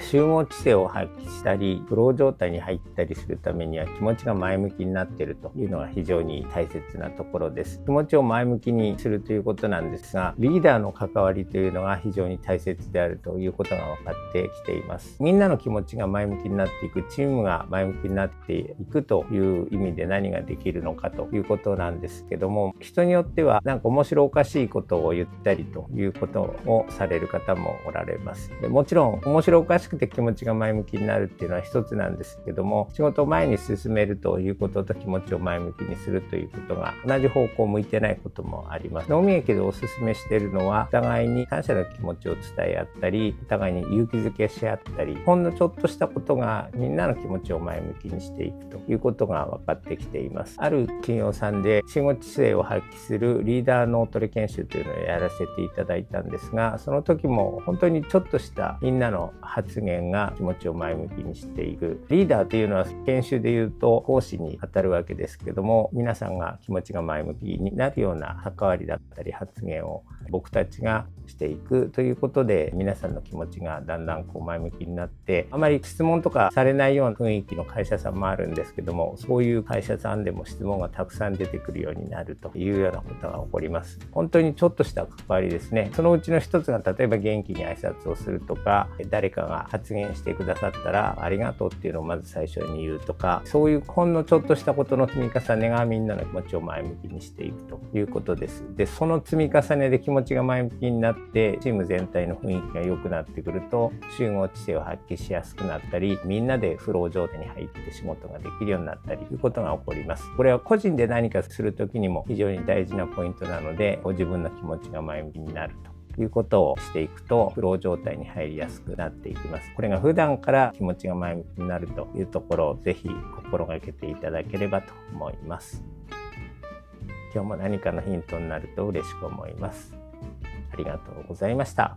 集合知性を発揮したりフロー状態に入ったりするためには気持ちが前向きになっているというのが非常に大切なところです。気持ちを前向きにするということなんですがリーダーの関わりというのが非常に大切であるということが分かってきています。みんなの気持ちが前向きになっていくチームが前向きになっていくという意味で何ができるのかということなんですけども人によってはなんか面白おかしいことを言ったりということをされる方もおられます。でもちろん面白おかしくて気持ちが前向きになるっていうのは一つなんですけども仕事を前に進めるということと気持ちを前向きにするということが同じ方向を向いてないこともあります。脳みやけでおすすめしているのはお互いに感謝の気持ちを伝え合ったりお互いに勇気づけし合ったりほんのちょっとしたことがみんなの気持ちを前向きにしていくということが分かってきています。ある企業さんで信号知性を発揮するリーダー脳トレ研修というのをやらせていただいたんですがその時も本当にちょっとしたみんなの発言が気持ちを前向きにしていく。リーダーというのは研修でいうと講師に当たるわけですけども皆さんが気持ちが前向きになるような関わりだったり発言を僕たちがしていくということで皆さんの気持ちがだんだんこう前向きになってあまり質問とかされないような雰囲気の会社さんもあるんですけどもそういう会社さんでも質問がたくさん出てくるようになるというようなことが起こります。本当にちょっとした関わりですね。そのうちの一つが例えば元気に挨拶をするとか誰かが発言してくださったらありがとうっていうのをまず最初に言うとかそういうほんのちょっとしたことの積み重ねがみんなの気持ちを前向きにしていくということです。でその積み重ねで気持ちが前向きになってチーム全体の雰囲気が良くなってくると集合知性を発揮しやすくなったりみんなでフロー状態に入って仕事ができるようになったりということが起こります。これは個人で何かする時にも非常に大事なポイントなのでご自分の気持ちが前向きになると。いうことをしていくとフロー状態に入りやすくなっていきます。これが普段から気持ちが前向きになるというところをぜひ心がけていただければと思います。今日も何かのヒントになると嬉しく思います。ありがとうございました。